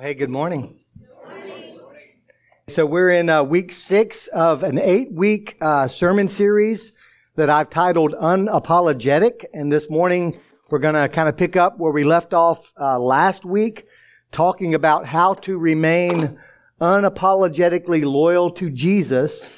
Hey, good morning. So, we're in uh, week six of an eight week uh, sermon series that I've titled Unapologetic. And this morning, we're going to kind of pick up where we left off uh, last week, talking about how to remain unapologetically loyal to Jesus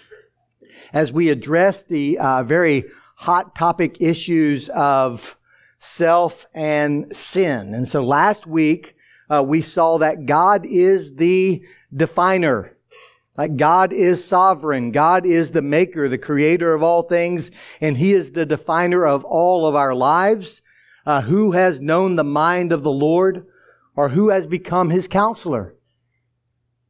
as we address the uh, very hot topic issues of self and sin. And so last week, uh, we saw that God is the definer. Like God is sovereign. God is the maker, the creator of all things, and He is the definer of all of our lives. Uh, who has known the mind of the Lord or who has become His counselor?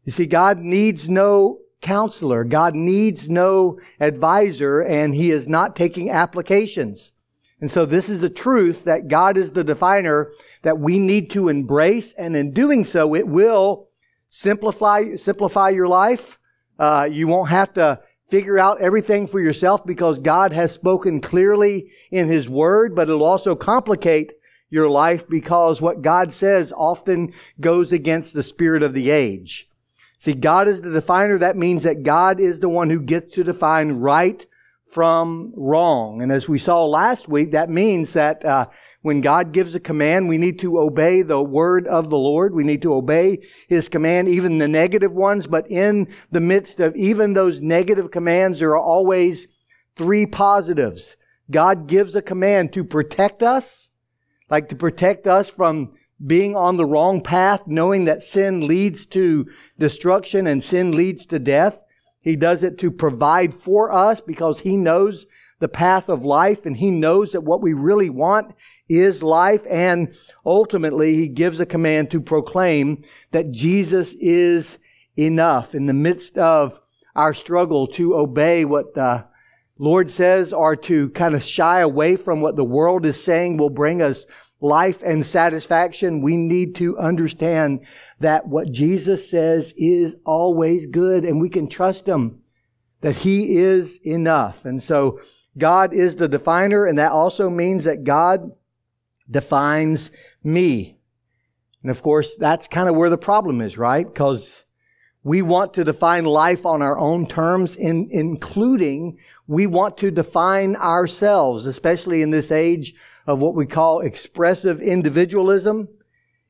You see, God needs no counselor. God needs no advisor and He is not taking applications. And so this is a truth that God is the definer that we need to embrace. And in doing so, it will simplify, simplify your life. Uh, you won't have to figure out everything for yourself because God has spoken clearly in His Word, but it'll also complicate your life because what God says often goes against the spirit of the age. See, God is the definer. That means that God is the one who gets to define right from wrong. And as we saw last week, that means that uh, when God gives a command, we need to obey the word of the Lord. We need to obey His command, even the negative ones. But in the midst of even those negative commands, there are always three positives. God gives a command to protect us, like to protect us from being on the wrong path, knowing that sin leads to destruction and sin leads to death. He does it to provide for us because He knows the path of life and He knows that what we really want is life. And ultimately, He gives a command to proclaim that Jesus is enough in the midst of our struggle to obey what the Lord says or to kind of shy away from what the world is saying will bring us life and satisfaction. We need to understand that what Jesus says is always good and we can trust Him, that He is enough. And so God is the definer, and that also means that God defines me. And of course, that's kind of where the problem is, right? Because we want to define life on our own terms, in, including we want to define ourselves, especially in this age of what we call expressive individualism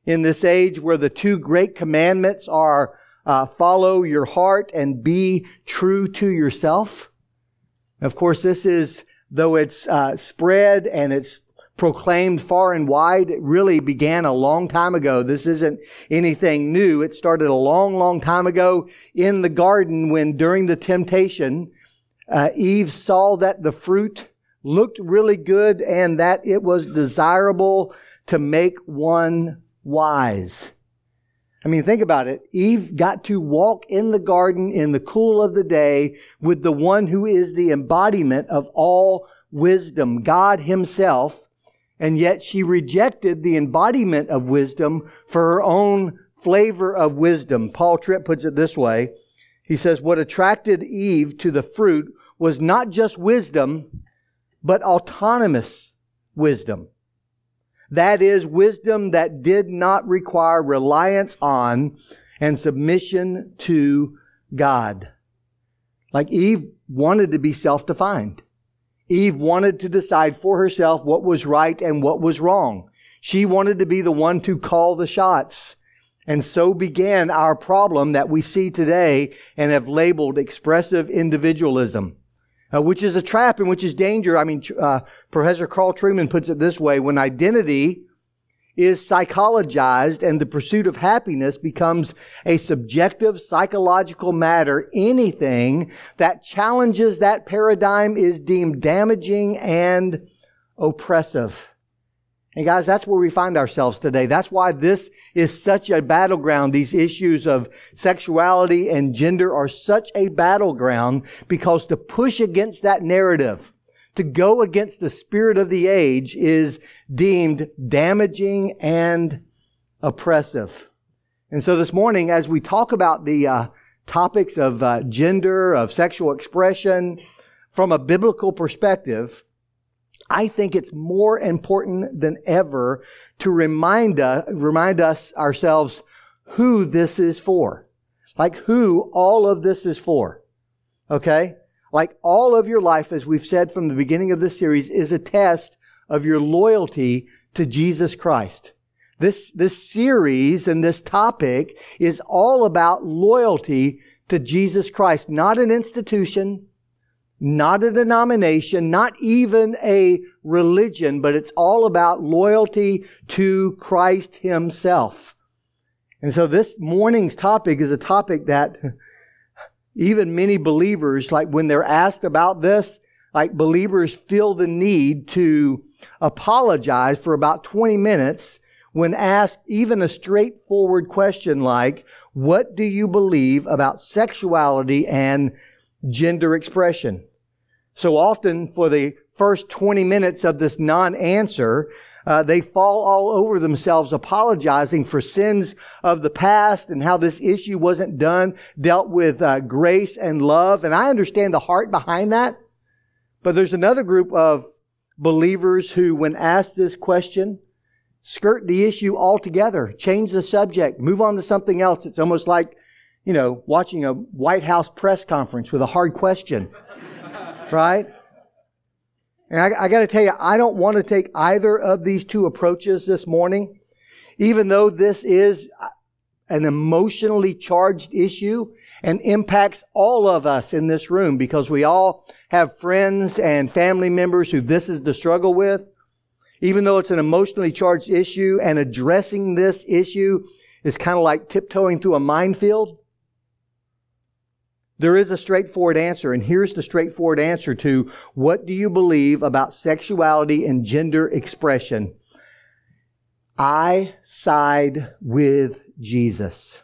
in this age where the two great commandments are uh, follow your heart and be true to yourself. Of course, this is, though it's uh, spread and it's proclaimed far and wide, it really began a long time ago. This isn't anything new. It started a long, long time ago in the garden when during the temptation, uh, Eve saw that the fruit looked really good and that it was desirable to make one wise. I mean, think about it. Eve got to walk in the garden in the cool of the day with the one who is the embodiment of all wisdom, God Himself, and yet she rejected the embodiment of wisdom for her own flavor of wisdom. Paul Tripp puts it this way. He says, What attracted Eve to the fruit was not just wisdom, but autonomous wisdom. That is wisdom that did not require reliance on and submission to God. Like Eve wanted to be self-defined. Eve wanted to decide for herself what was right and what was wrong. She wanted to be the one to call the shots. And so began our problem that we see today and have labeled expressive individualism uh, which is a trap and which is danger. I mean, uh, Professor Carl Trueman puts it this way when identity is psychologized and the pursuit of happiness becomes a subjective psychological matter, anything that challenges that paradigm is deemed damaging and oppressive. And guys, that's where we find ourselves today. That's why this is such a battleground. These issues of sexuality and gender are such a battleground because to push against that narrative, to go against the spirit of the age is deemed damaging and oppressive. And so this morning, as we talk about the uh, topics of uh, gender, of sexual expression, from a biblical perspective, I think it's more important than ever to remind, uh, remind us ourselves who this is for. Like who all of this is for. Okay? Like all of your life, as we've said from the beginning of this series, is a test of your loyalty to Jesus Christ. This, this series and this topic is all about loyalty to Jesus Christ, not an institution, not a denomination, not even a religion, but it's all about loyalty to Christ Himself. And so this morning's topic is a topic that even many believers, like when they're asked about this, like believers feel the need to apologize for about 20 minutes when asked even a straightforward question like, what do you believe about sexuality and gender expression? So often for the first 20 minutes of this non-answer, uh, they fall all over themselves apologizing for sins of the past and how this issue wasn't done, dealt with uh, grace and love. And I understand the heart behind that. But there's another group of believers who, when asked this question, skirt the issue altogether, change the subject, move on to something else. It's almost like, you know, watching a White House press conference with a hard question, right? And I, I got to tell you, I don't want to take either of these two approaches this morning, even though this is uh, an emotionally charged issue and impacts all of us in this room because we all have friends and family members who this is the struggle with. Even though it's an emotionally charged issue and addressing this issue is kind of like tiptoeing through a minefield, there is a straightforward answer, and here's the straightforward answer to what do you believe about sexuality and gender expression? I side with Jesus.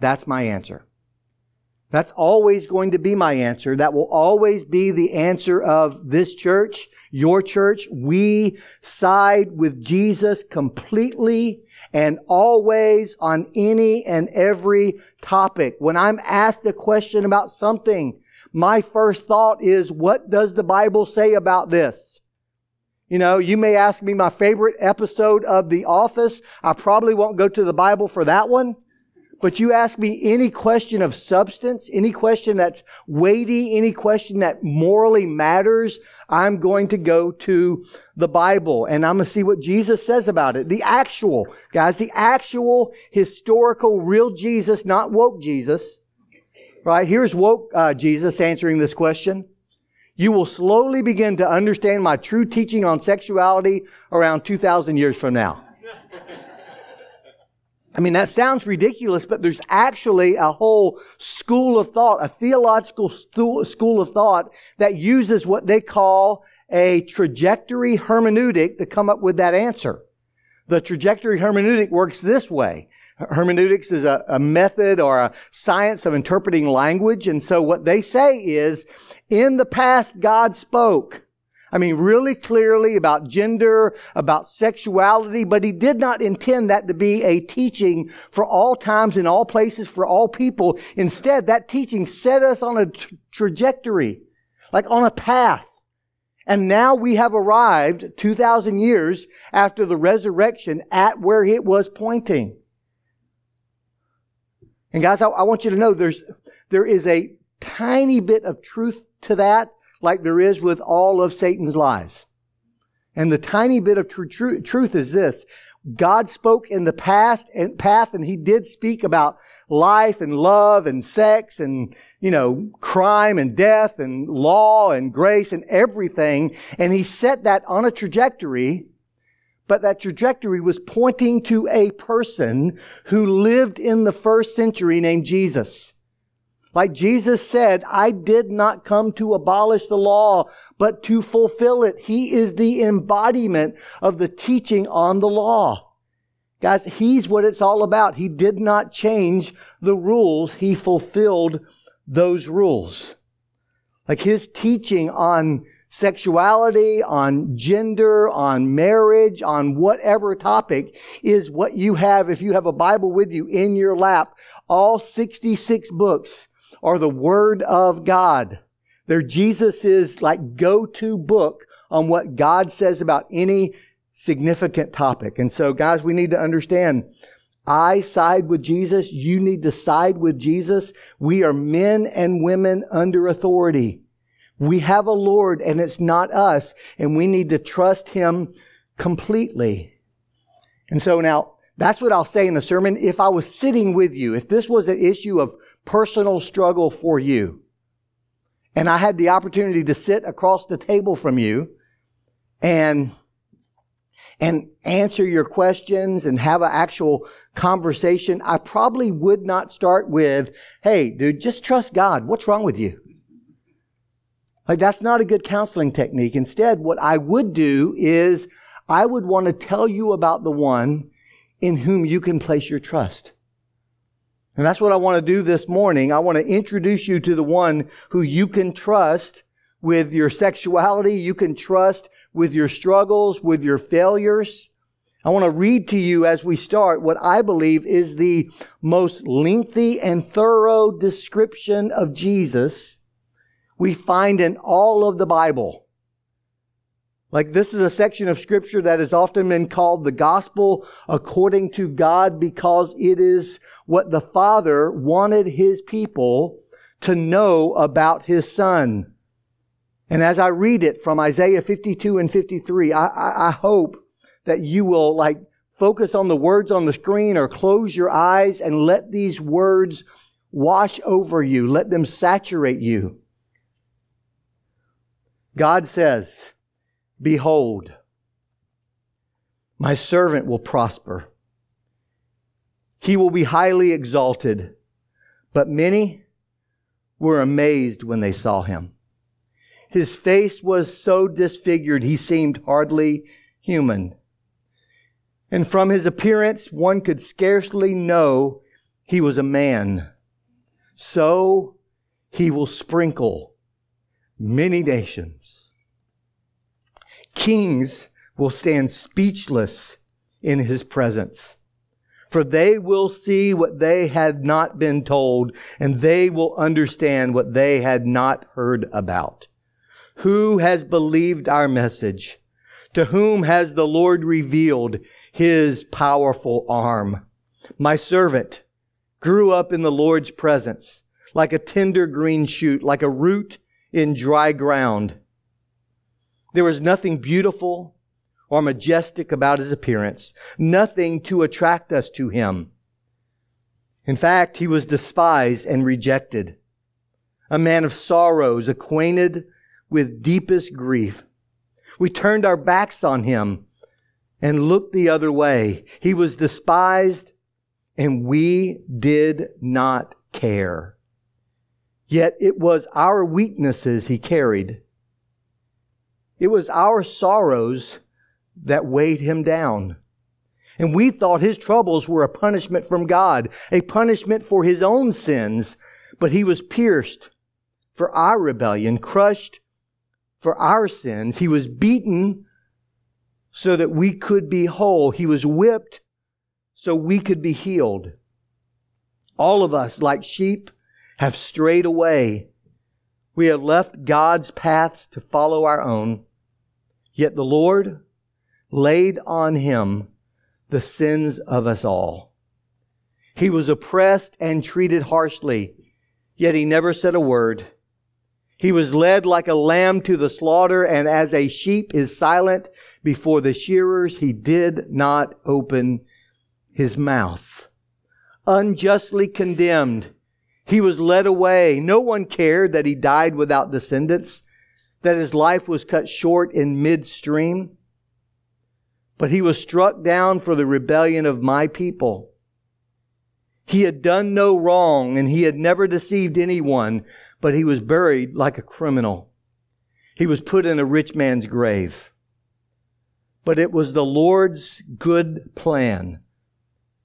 That's my answer. That's always going to be my answer. That will always be the answer of this church, your church. We side with Jesus completely and always on any and every topic. When I'm asked a question about something, my first thought is, what does the Bible say about this? You know, you may ask me my favorite episode of The Office. I probably won't go to the Bible for that one. But you ask me any question of substance, any question that's weighty, any question that morally matters, I'm going to go to the Bible and I'm going to see what Jesus says about it. The actual, guys, the actual historical real Jesus, not woke Jesus. Right? Here's woke uh, Jesus answering this question. You will slowly begin to understand my true teaching on sexuality around 2,000 years from now. I mean, that sounds ridiculous, but there's actually a whole school of thought, a theological school of thought that uses what they call a trajectory hermeneutic to come up with that answer. The trajectory hermeneutic works this way. Hermeneutics is a, a method or a science of interpreting language. And so what they say is, in the past, God spoke. I mean, really clearly about gender, about sexuality, but he did not intend that to be a teaching for all times, in all places, for all people. Instead, that teaching set us on a tra- trajectory, like on a path. And now we have arrived 2,000 years after the resurrection at where it was pointing. And guys, I, I want you to know there's, there is a tiny bit of truth to that like there is with all of Satan's lies. And the tiny bit of tr- tr- truth is this. God spoke in the past and path and he did speak about life and love and sex and, you know, crime and death and law and grace and everything. And he set that on a trajectory, but that trajectory was pointing to a person who lived in the first century named Jesus. Like Jesus said, I did not come to abolish the law, but to fulfill it. He is the embodiment of the teaching on the law. Guys, He's what it's all about. He did not change the rules. He fulfilled those rules. Like His teaching on sexuality, on gender, on marriage, on whatever topic is what you have if you have a Bible with you in your lap. All 66 books are the Word of God. They're Jesus' like go-to book on what God says about any significant topic. And so, guys, we need to understand I side with Jesus. You need to side with Jesus. We are men and women under authority. We have a Lord and it's not us and we need to trust Him completely. And so now that's what I'll say in the sermon. If I was sitting with you, if this was an issue of personal struggle for you, and I had the opportunity to sit across the table from you and and answer your questions and have an actual conversation, I probably would not start with, hey, dude, just trust God. What's wrong with you? Like, that's not a good counseling technique. Instead, what I would do is I would want to tell you about the one in whom you can place your trust. And that's what I want to do this morning. I want to introduce you to the one who you can trust with your sexuality. You can trust with your struggles, with your failures. I want to read to you as we start what I believe is the most lengthy and thorough description of Jesus we find in all of the Bible. Like this is a section of scripture that has often been called the gospel according to God because it is what the Father wanted his people to know about his son. And as I read it from Isaiah 52 and 53, I, I, I hope that you will like focus on the words on the screen or close your eyes and let these words wash over you. Let them saturate you. God says, Behold, my servant will prosper. He will be highly exalted. But many were amazed when they saw him. His face was so disfigured, he seemed hardly human. And from his appearance, one could scarcely know he was a man. So he will sprinkle many nations. Kings will stand speechless in his presence. For they will see what they had not been told, and they will understand what they had not heard about. Who has believed our message? To whom has the Lord revealed his powerful arm? My servant grew up in the Lord's presence like a tender green shoot, like a root in dry ground. There was nothing beautiful or majestic about his appearance, nothing to attract us to him. In fact, he was despised and rejected, a man of sorrows, acquainted with deepest grief. We turned our backs on him and looked the other way. He was despised and we did not care. Yet it was our weaknesses he carried. It was our sorrows that weighed him down. And we thought his troubles were a punishment from God, a punishment for his own sins. But he was pierced for our rebellion, crushed for our sins. He was beaten so that we could be whole. He was whipped so we could be healed. All of us, like sheep, have strayed away. We have left God's paths to follow our own. Yet the Lord laid on him the sins of us all. He was oppressed and treated harshly, yet he never said a word. He was led like a lamb to the slaughter, and as a sheep is silent before the shearers, he did not open his mouth. Unjustly condemned, he was led away. No one cared that he died without descendants that his life was cut short in midstream. But he was struck down for the rebellion of my people. He had done no wrong and he had never deceived anyone, but he was buried like a criminal. He was put in a rich man's grave. But it was the Lord's good plan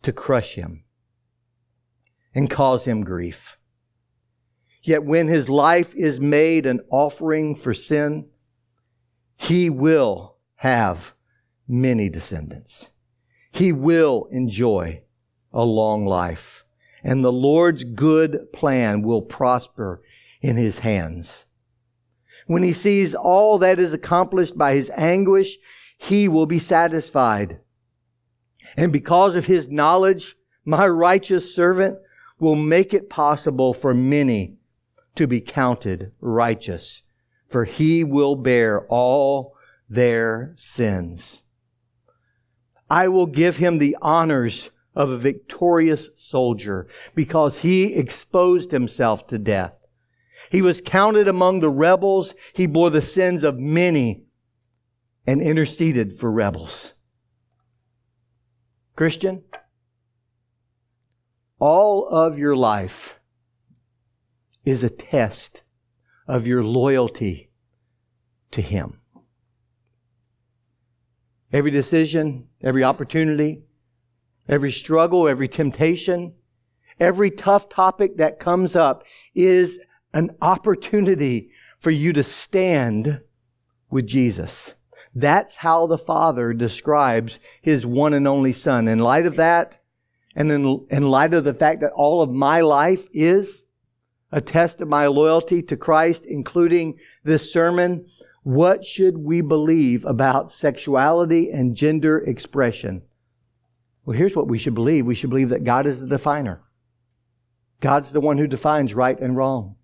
to crush him and cause him grief. Yet when his life is made an offering for sin, he will have many descendants. He will enjoy a long life. And the Lord's good plan will prosper in his hands. When he sees all that is accomplished by his anguish, he will be satisfied. And because of his knowledge My righteous servant will make it possible for many to be counted righteous, for he will bear all their sins. I will give him the honors of a victorious soldier because he exposed himself to death. He was counted among the rebels. He bore the sins of many and interceded for rebels. Christian, all of your life is a test of your loyalty to Him. Every decision, every opportunity, every struggle, every temptation, every tough topic that comes up is an opportunity for you to stand with Jesus. That's how the Father describes His one and only Son. In light of that, and in, in light of the fact that all of my life is a test of my loyalty to Christ, including this sermon, what should we believe about sexuality and gender expression? Well, here's what we should believe. We should believe that God is the definer. God's the one who defines right and wrong.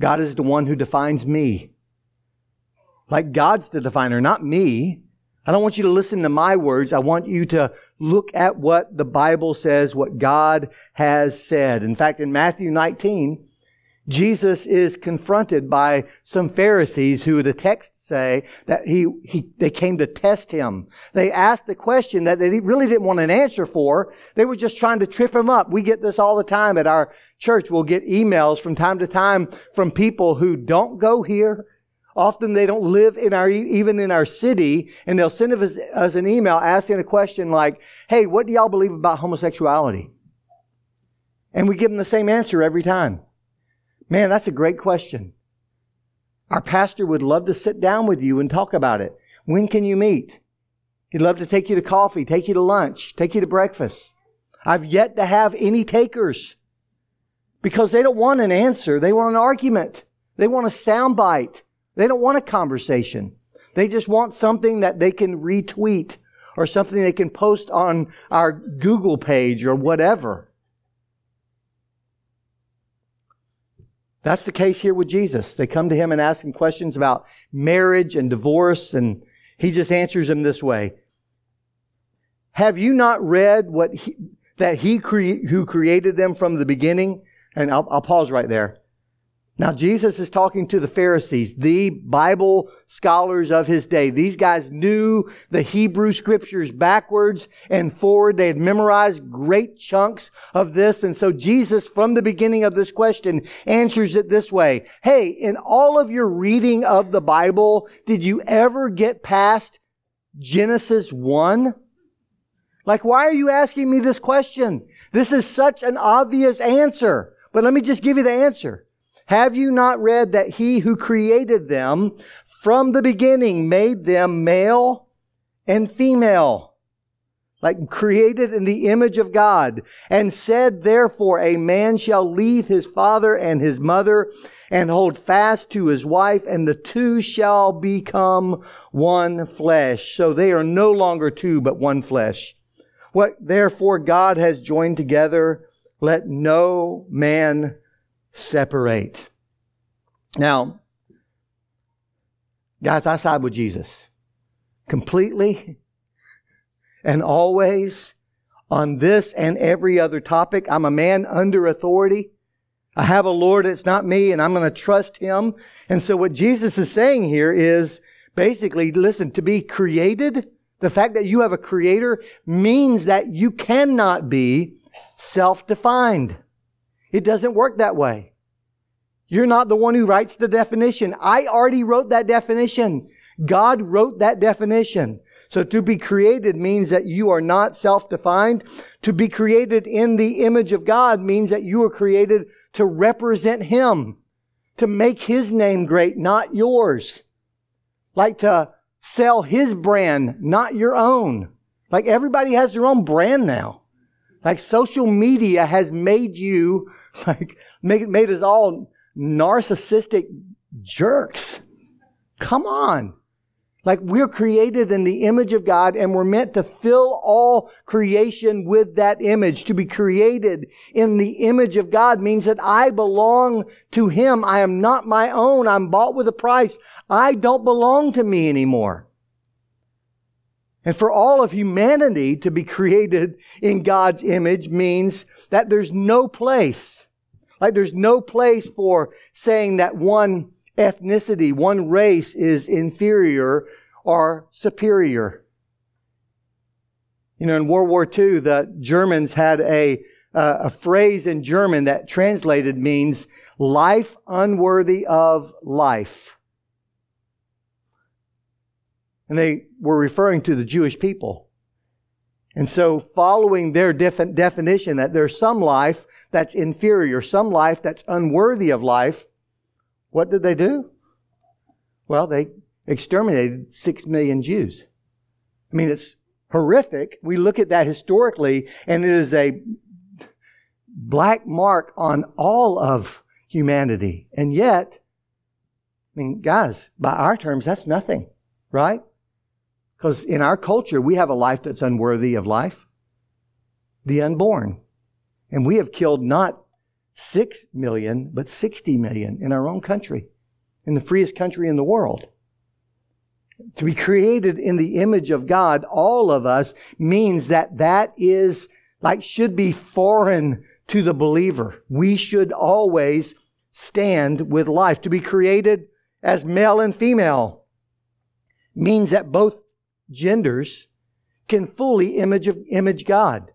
God is the one who defines me. Like God's the definer, not me. I don't want you to listen to my words. I want you to look at what the Bible says, what God has said. In fact, in Matthew 19, Jesus is confronted by some Pharisees who the texts say that he, he, they came to test him. They asked a question that they really didn't want an answer for. They were just trying to trip him up. We get this all the time at our church. We'll get emails from time to time from people who don't go here, Often they don't live in our, even in our city, and they'll send us, us an email asking a question like, hey, what do y'all believe about homosexuality? And we give them the same answer every time. Man, that's a great question. Our pastor would love to sit down with you and talk about it. When can you meet? He'd love to take you to coffee, take you to lunch, take you to breakfast. I've yet to have any takers because they don't want an answer. They want an argument. They want a soundbite. They don't want a conversation. They just want something that they can retweet or something they can post on our Google page or whatever. That's the case here with Jesus. They come to him and ask him questions about marriage and divorce, and he just answers them this way. Have you not read what he, that he cre- who created them from the beginning? And I'll, I'll pause right there. Now, Jesus is talking to the Pharisees, the Bible scholars of his day. These guys knew the Hebrew scriptures backwards and forward. They had memorized great chunks of this. And so Jesus, from the beginning of this question, answers it this way. Hey, in all of your reading of the Bible, did you ever get past Genesis 1? Like, why are you asking me this question? This is such an obvious answer. But let me just give you the answer. Have you not read that he who created them from the beginning made them male and female? Like created in the image of God and said, therefore, a man shall leave his father and his mother and hold fast to his wife and the two shall become one flesh. So they are no longer two, but one flesh. What therefore God has joined together, let no man separate. Now, guys, I side with Jesus completely and always on this and every other topic. I'm a man under authority. I have a Lord, it's not me, and I'm going to trust Him. And so what Jesus is saying here is basically, listen, to be created, the fact that you have a creator means that you cannot be self-defined. It doesn't work that way. You're not the one who writes the definition. I already wrote that definition. God wrote that definition. So to be created means that you are not self-defined. To be created in the image of God means that you are created to represent Him, to make His name great, not yours. Like to sell His brand, not your own. Like everybody has their own brand now. Like social media has made you like make, made us all narcissistic jerks. Come on. Like we're created in the image of God and we're meant to fill all creation with that image. To be created in the image of God means that I belong to Him. I am not my own. I'm bought with a price. I don't belong to me anymore. And for all of humanity to be created in God's image means that there's no place, like there's no place for saying that one ethnicity, one race is inferior or superior. You know, in World War II, the Germans had a, uh, a phrase in German that translated means life unworthy of life. And they were referring to the Jewish people. And so, following their def- definition that there's some life that's inferior, some life that's unworthy of life, what did they do? Well, they exterminated six million Jews. I mean, it's horrific. We look at that historically, and it is a black mark on all of humanity. And yet, I mean, guys, by our terms, that's nothing, right? Because in our culture, we have a life that's unworthy of life the unborn. And we have killed not six million, but 60 million in our own country, in the freest country in the world. To be created in the image of God, all of us, means that that is like should be foreign to the believer. We should always stand with life. To be created as male and female means that both genders can fully image, of, image God.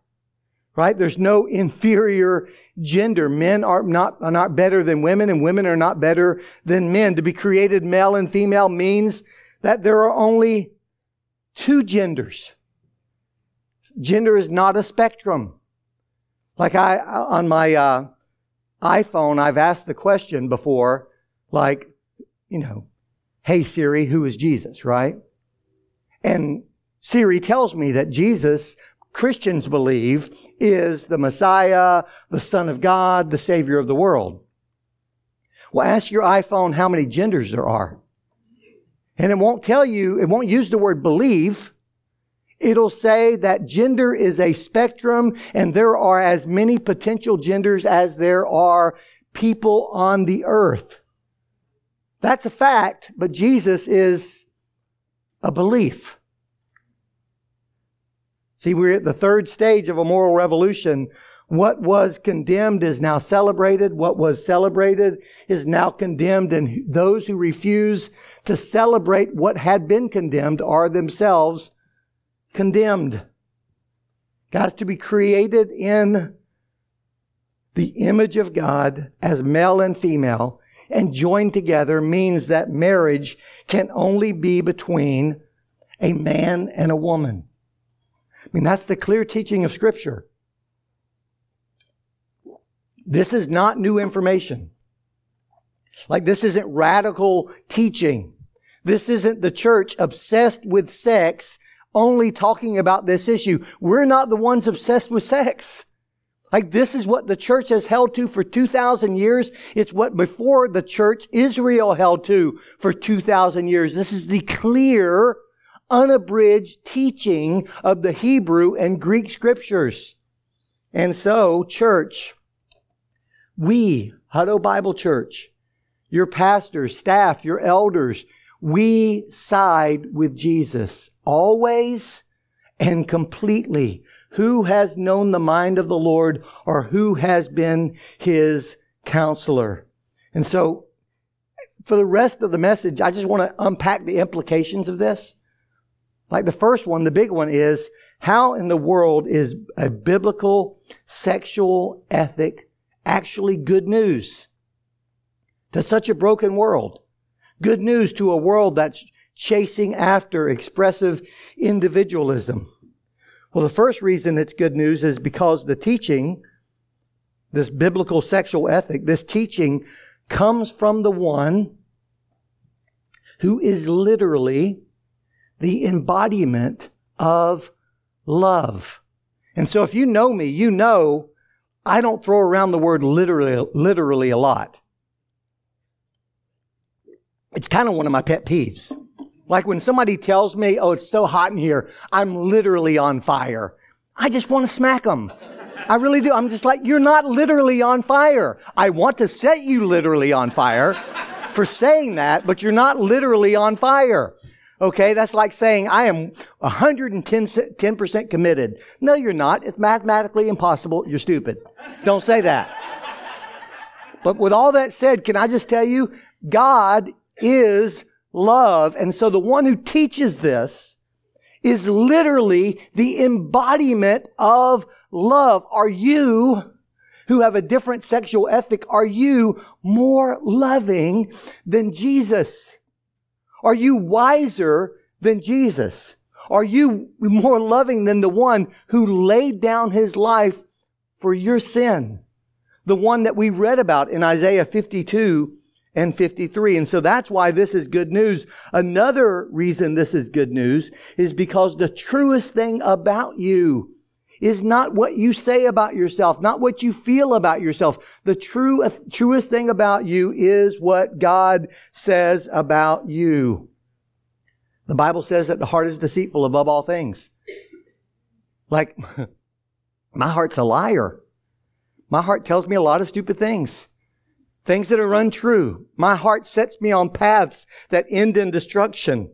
Right? There's no inferior gender. Men are not, are not better than women and women are not better than men. To be created male and female means that there are only two genders. Gender is not a spectrum. Like I, on my uh, iPhone, I've asked the question before, like, you know, hey Siri, who is Jesus, right? And Siri tells me that Jesus, Christians believe, is the Messiah, the Son of God, the Savior of the world. Well, ask your iPhone how many genders there are. And it won't tell you, it won't use the word believe. It'll say that gender is a spectrum and there are as many potential genders as there are people on the earth. That's a fact, but Jesus is a belief. See, we're at the third stage of a moral revolution. What was condemned is now celebrated. What was celebrated is now condemned. And those who refuse to celebrate what had been condemned are themselves condemned. Guys, to be created in the image of God as male and female and joined together means that marriage can only be between a man and a woman. I mean, that's the clear teaching of Scripture. This is not new information. Like, this isn't radical teaching. This isn't the church obsessed with sex only talking about this issue. We're not the ones obsessed with sex. Like this is what the church has held to for 2,000 years. It's what before the church Israel held to for 2,000 years. This is the clear, unabridged teaching of the Hebrew and Greek scriptures. And so, church, we, Hutto Bible Church, your pastors, staff, your elders, we side with Jesus always and completely who has known the mind of the Lord or who has been his counselor? And so, for the rest of the message, I just want to unpack the implications of this. Like the first one, the big one is how in the world is a biblical sexual ethic actually good news to such a broken world? Good news to a world that's chasing after expressive individualism. Well, the first reason it's good news is because the teaching, this biblical sexual ethic, this teaching comes from the one who is literally the embodiment of love. And so if you know me, you know I don't throw around the word literally, literally a lot. It's kind of one of my pet peeves. Like when somebody tells me, oh, it's so hot in here, I'm literally on fire. I just want to smack them. I really do. I'm just like, you're not literally on fire. I want to set you literally on fire for saying that, but you're not literally on fire. Okay, that's like saying I am 110% committed. No, you're not. It's mathematically impossible. You're stupid. Don't say that. but with all that said, can I just tell you, God is love. And so the one who teaches this is literally the embodiment of love. Are you who have a different sexual ethic, are you more loving than Jesus? Are you wiser than Jesus? Are you more loving than the one who laid down his life for your sin? The one that we read about in Isaiah 52 and 53. And so that's why this is good news. Another reason this is good news is because the truest thing about you is not what you say about yourself, not what you feel about yourself. The true, truest thing about you is what God says about you. The Bible says that the heart is deceitful above all things. Like, my heart's a liar. My heart tells me a lot of stupid things. Things that are untrue. My heart sets me on paths that end in destruction.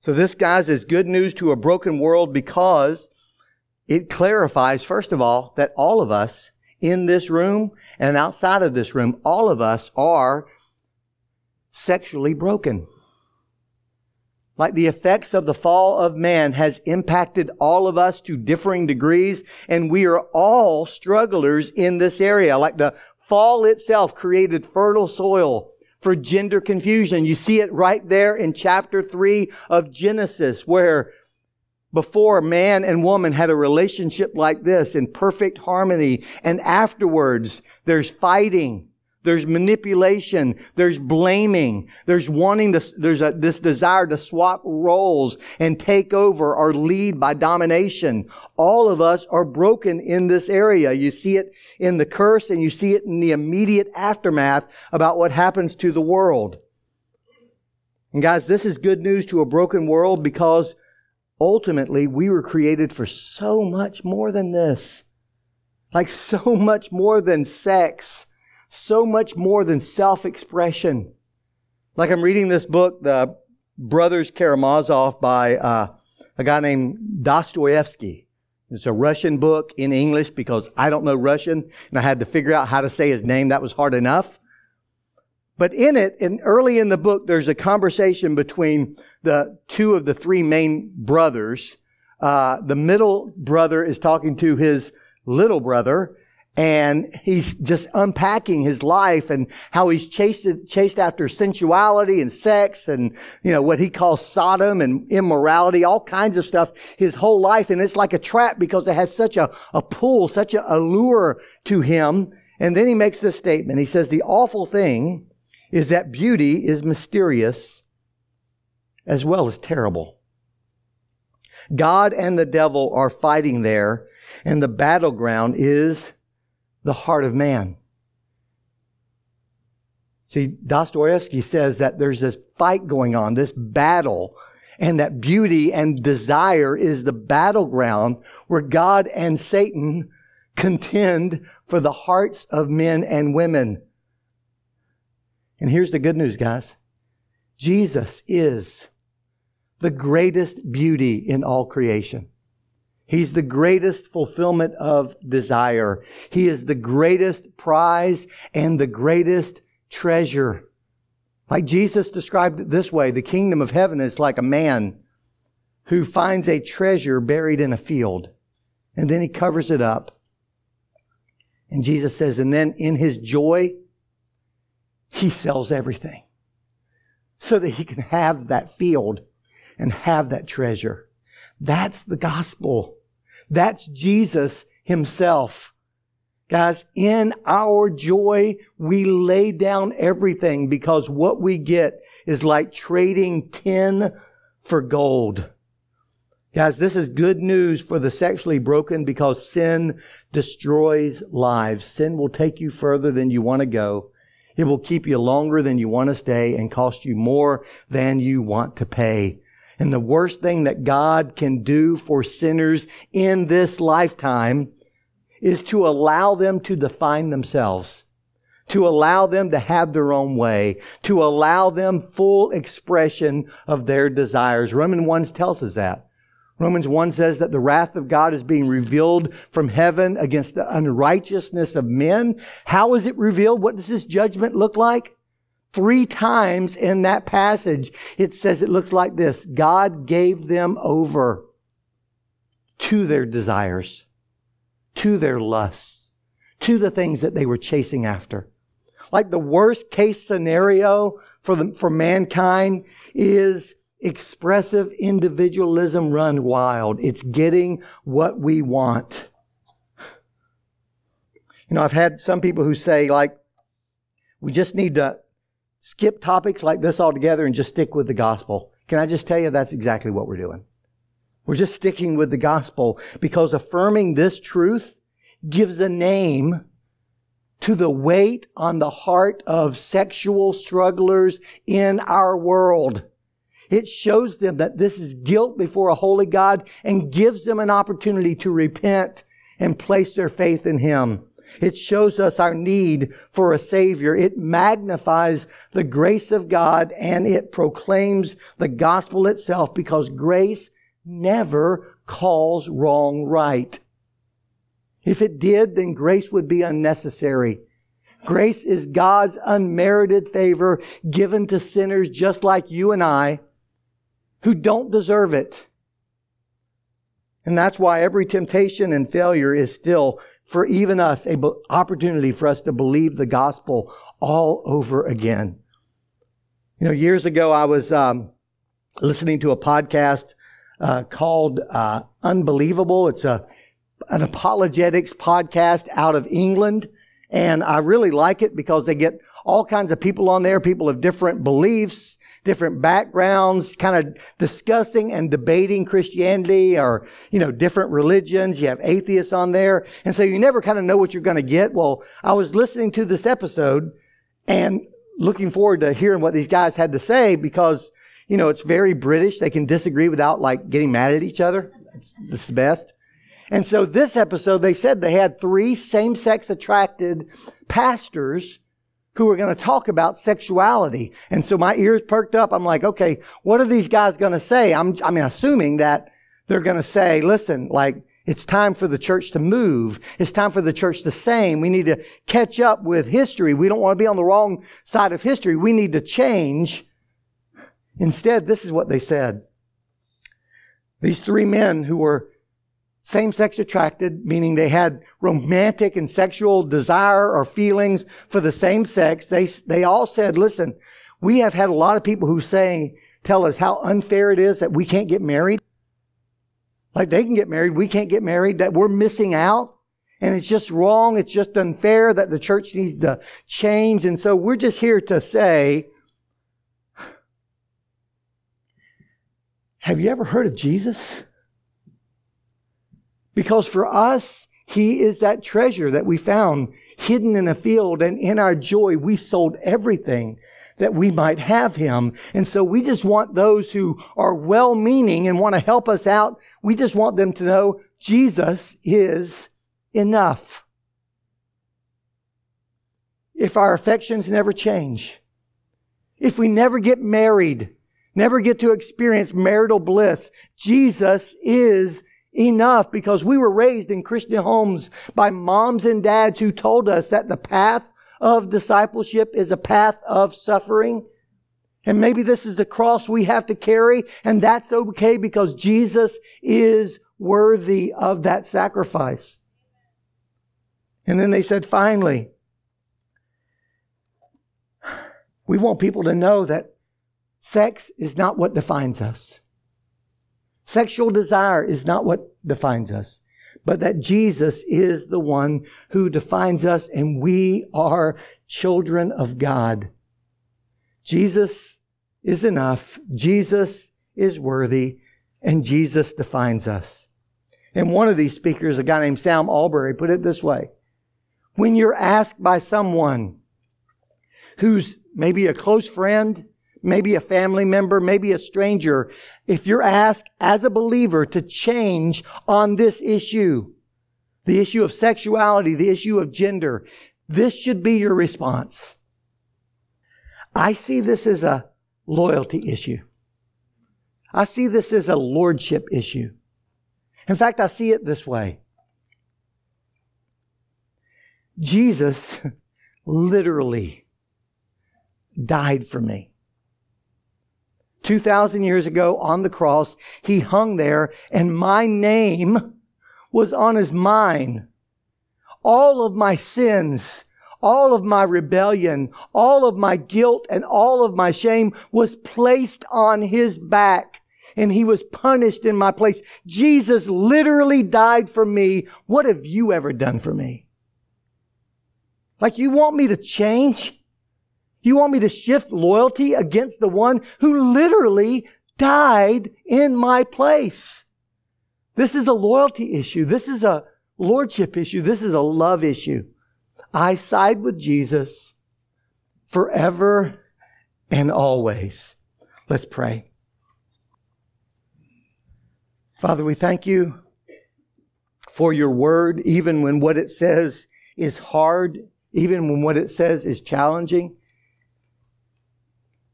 So this, guys, is good news to a broken world because it clarifies, first of all, that all of us in this room and outside of this room, all of us are sexually broken. Like the effects of the fall of man has impacted all of us to differing degrees, and we are all strugglers in this area. Like the fall itself created fertile soil for gender confusion. You see it right there in chapter 3 of Genesis where before man and woman had a relationship like this in perfect harmony and afterwards there's fighting there's manipulation. There's blaming. There's wanting to, there's a, this desire to swap roles and take over or lead by domination. All of us are broken in this area. You see it in the curse and you see it in the immediate aftermath about what happens to the world. And guys, this is good news to a broken world because ultimately we were created for so much more than this. Like so much more than sex so much more than self expression. Like I'm reading this book, The Brothers Karamazov by uh, a guy named Dostoevsky. It's a Russian book in English because I don't know Russian and I had to figure out how to say his name. That was hard enough. But in it, and early in the book, there's a conversation between the two of the three main brothers. Uh, the middle brother is talking to his little brother, and he's just unpacking his life and how he's chased, chased after sensuality and sex and, you know, what he calls Sodom and immorality, all kinds of stuff his whole life. And it's like a trap because it has such a, a pull, such a allure to him. And then he makes this statement. He says, the awful thing is that beauty is mysterious as well as terrible. God and the devil are fighting there and the battleground is the heart of man. See, Dostoevsky says that there's this fight going on, this battle, and that beauty and desire is the battleground where God and Satan contend for the hearts of men and women. And here's the good news, guys. Jesus is the greatest beauty in all creation. He's the greatest fulfillment of desire. He is the greatest prize and the greatest treasure. Like Jesus described it this way, the kingdom of heaven is like a man who finds a treasure buried in a field and then he covers it up. And Jesus says, and then in his joy, he sells everything so that he can have that field and have that treasure. That's the gospel. That's Jesus himself. Guys, in our joy, we lay down everything because what we get is like trading tin for gold. Guys, this is good news for the sexually broken because sin destroys lives. Sin will take you further than you want to go. It will keep you longer than you want to stay and cost you more than you want to pay. And the worst thing that God can do for sinners in this lifetime is to allow them to define themselves, to allow them to have their own way, to allow them full expression of their desires. Romans 1 tells us that. Romans 1 says that the wrath of God is being revealed from heaven against the unrighteousness of men. How is it revealed? What does this judgment look like? Three times in that passage, it says it looks like this. God gave them over to their desires, to their lusts, to the things that they were chasing after. Like the worst case scenario for the, for mankind is expressive individualism run wild. It's getting what we want. You know, I've had some people who say, like, we just need to skip topics like this altogether and just stick with the gospel. Can I just tell you that's exactly what we're doing? We're just sticking with the gospel because affirming this truth gives a name to the weight on the heart of sexual strugglers in our world. It shows them that this is guilt before a holy God and gives them an opportunity to repent and place their faith in Him. It shows us our need for a Savior. It magnifies the grace of God and it proclaims the gospel itself because grace never calls wrong right. If it did, then grace would be unnecessary. Grace is God's unmerited favor given to sinners just like you and I who don't deserve it. And that's why every temptation and failure is still, for even us, an opportunity for us to believe the gospel all over again. You know, years ago, I was um, listening to a podcast uh, called uh, Unbelievable. It's a an apologetics podcast out of England, and I really like it because they get all kinds of people on there, people of different beliefs, different backgrounds, kind of discussing and debating Christianity or, you know, different religions. You have atheists on there. And so you never kind of know what you're going to get. Well, I was listening to this episode and looking forward to hearing what these guys had to say because, you know, it's very British. They can disagree without like getting mad at each other. It's, it's the best. And so this episode, they said they had three same-sex attracted pastors who are going to talk about sexuality. And so my ears perked up. I'm like, okay, what are these guys going to say? I'm, I mean, assuming that they're going to say, listen, like, it's time for the church to move. It's time for the church to sing. We need to catch up with history. We don't want to be on the wrong side of history. We need to change. Instead, this is what they said. These three men who were same sex attracted, meaning they had romantic and sexual desire or feelings for the same sex. They, they all said, listen, we have had a lot of people who say, tell us how unfair it is that we can't get married. Like they can get married, we can't get married, that we're missing out. And it's just wrong. It's just unfair that the church needs to change. And so we're just here to say, have you ever heard of Jesus? Because for us, He is that treasure that we found hidden in a field. And in our joy, we sold everything that we might have Him. And so we just want those who are well meaning and want to help us out. We just want them to know Jesus is enough. If our affections never change, if we never get married, never get to experience marital bliss, Jesus is enough because we were raised in Christian homes by moms and dads who told us that the path of discipleship is a path of suffering. And maybe this is the cross we have to carry, and that's okay because Jesus is worthy of that sacrifice. And then they said, finally, we want people to know that sex is not what defines us. Sexual desire is not what defines us, but that Jesus is the one who defines us and we are children of God. Jesus is enough. Jesus is worthy and Jesus defines us. And one of these speakers, a guy named Sam Allberry, put it this way. When you're asked by someone who's maybe a close friend, maybe a family member, maybe a stranger, if you're asked as a believer to change on this issue, the issue of sexuality, the issue of gender, this should be your response. I see this as a loyalty issue. I see this as a lordship issue. In fact, I see it this way. Jesus literally died for me. 2,000 years ago on the cross, he hung there and my name was on his mind. All of my sins, all of my rebellion, all of my guilt and all of my shame was placed on his back and he was punished in my place. Jesus literally died for me. What have you ever done for me? Like you want me to change? You want me to shift loyalty against the one who literally died in my place? This is a loyalty issue. This is a lordship issue. This is a love issue. I side with Jesus forever and always. Let's pray. Father, we thank you for your word, even when what it says is hard, even when what it says is challenging,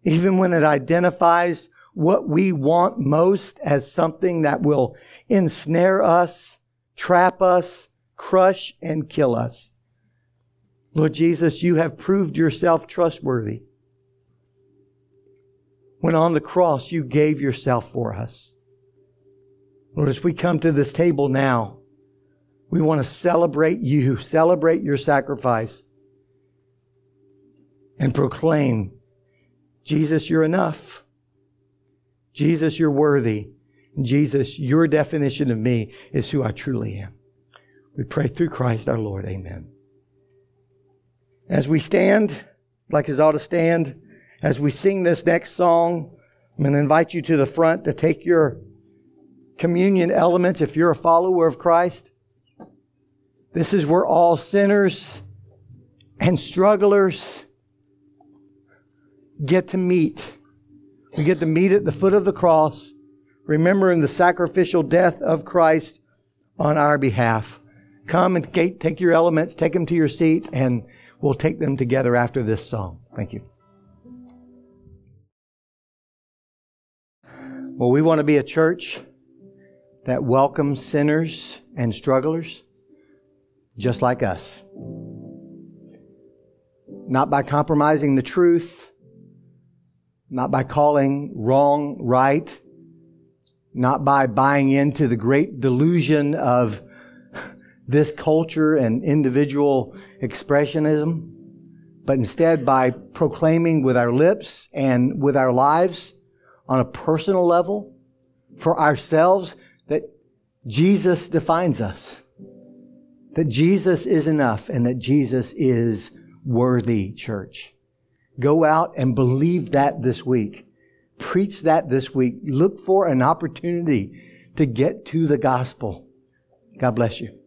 even when it identifies what we want most as something that will ensnare us, trap us, crush, and kill us. Lord Jesus, you have proved yourself trustworthy. When on the cross, you gave yourself for us. Lord, as we come to this table now, we want to celebrate you, celebrate your sacrifice, and proclaim Jesus, you're enough. Jesus, you're worthy. Jesus, your definition of me is who I truly am. We pray through Christ our Lord. Amen. As we stand, like us ought to stand, as we sing this next song, I'm going to invite you to the front to take your communion elements if you're a follower of Christ. This is where all sinners and strugglers get to meet. We get to meet at the foot of the cross, remembering the sacrificial death of Christ on our behalf. Come and take your elements, take them to your seat, and We'll take them together after this song. Thank you. Well, we want to be a church that welcomes sinners and strugglers just like us. Not by compromising the truth, not by calling wrong right, not by buying into the great delusion of this culture and individual expressionism, but instead by proclaiming with our lips and with our lives on a personal level for ourselves that Jesus defines us, that Jesus is enough, and that Jesus is worthy, church. Go out and believe that this week. Preach that this week. Look for an opportunity to get to the gospel. God bless you.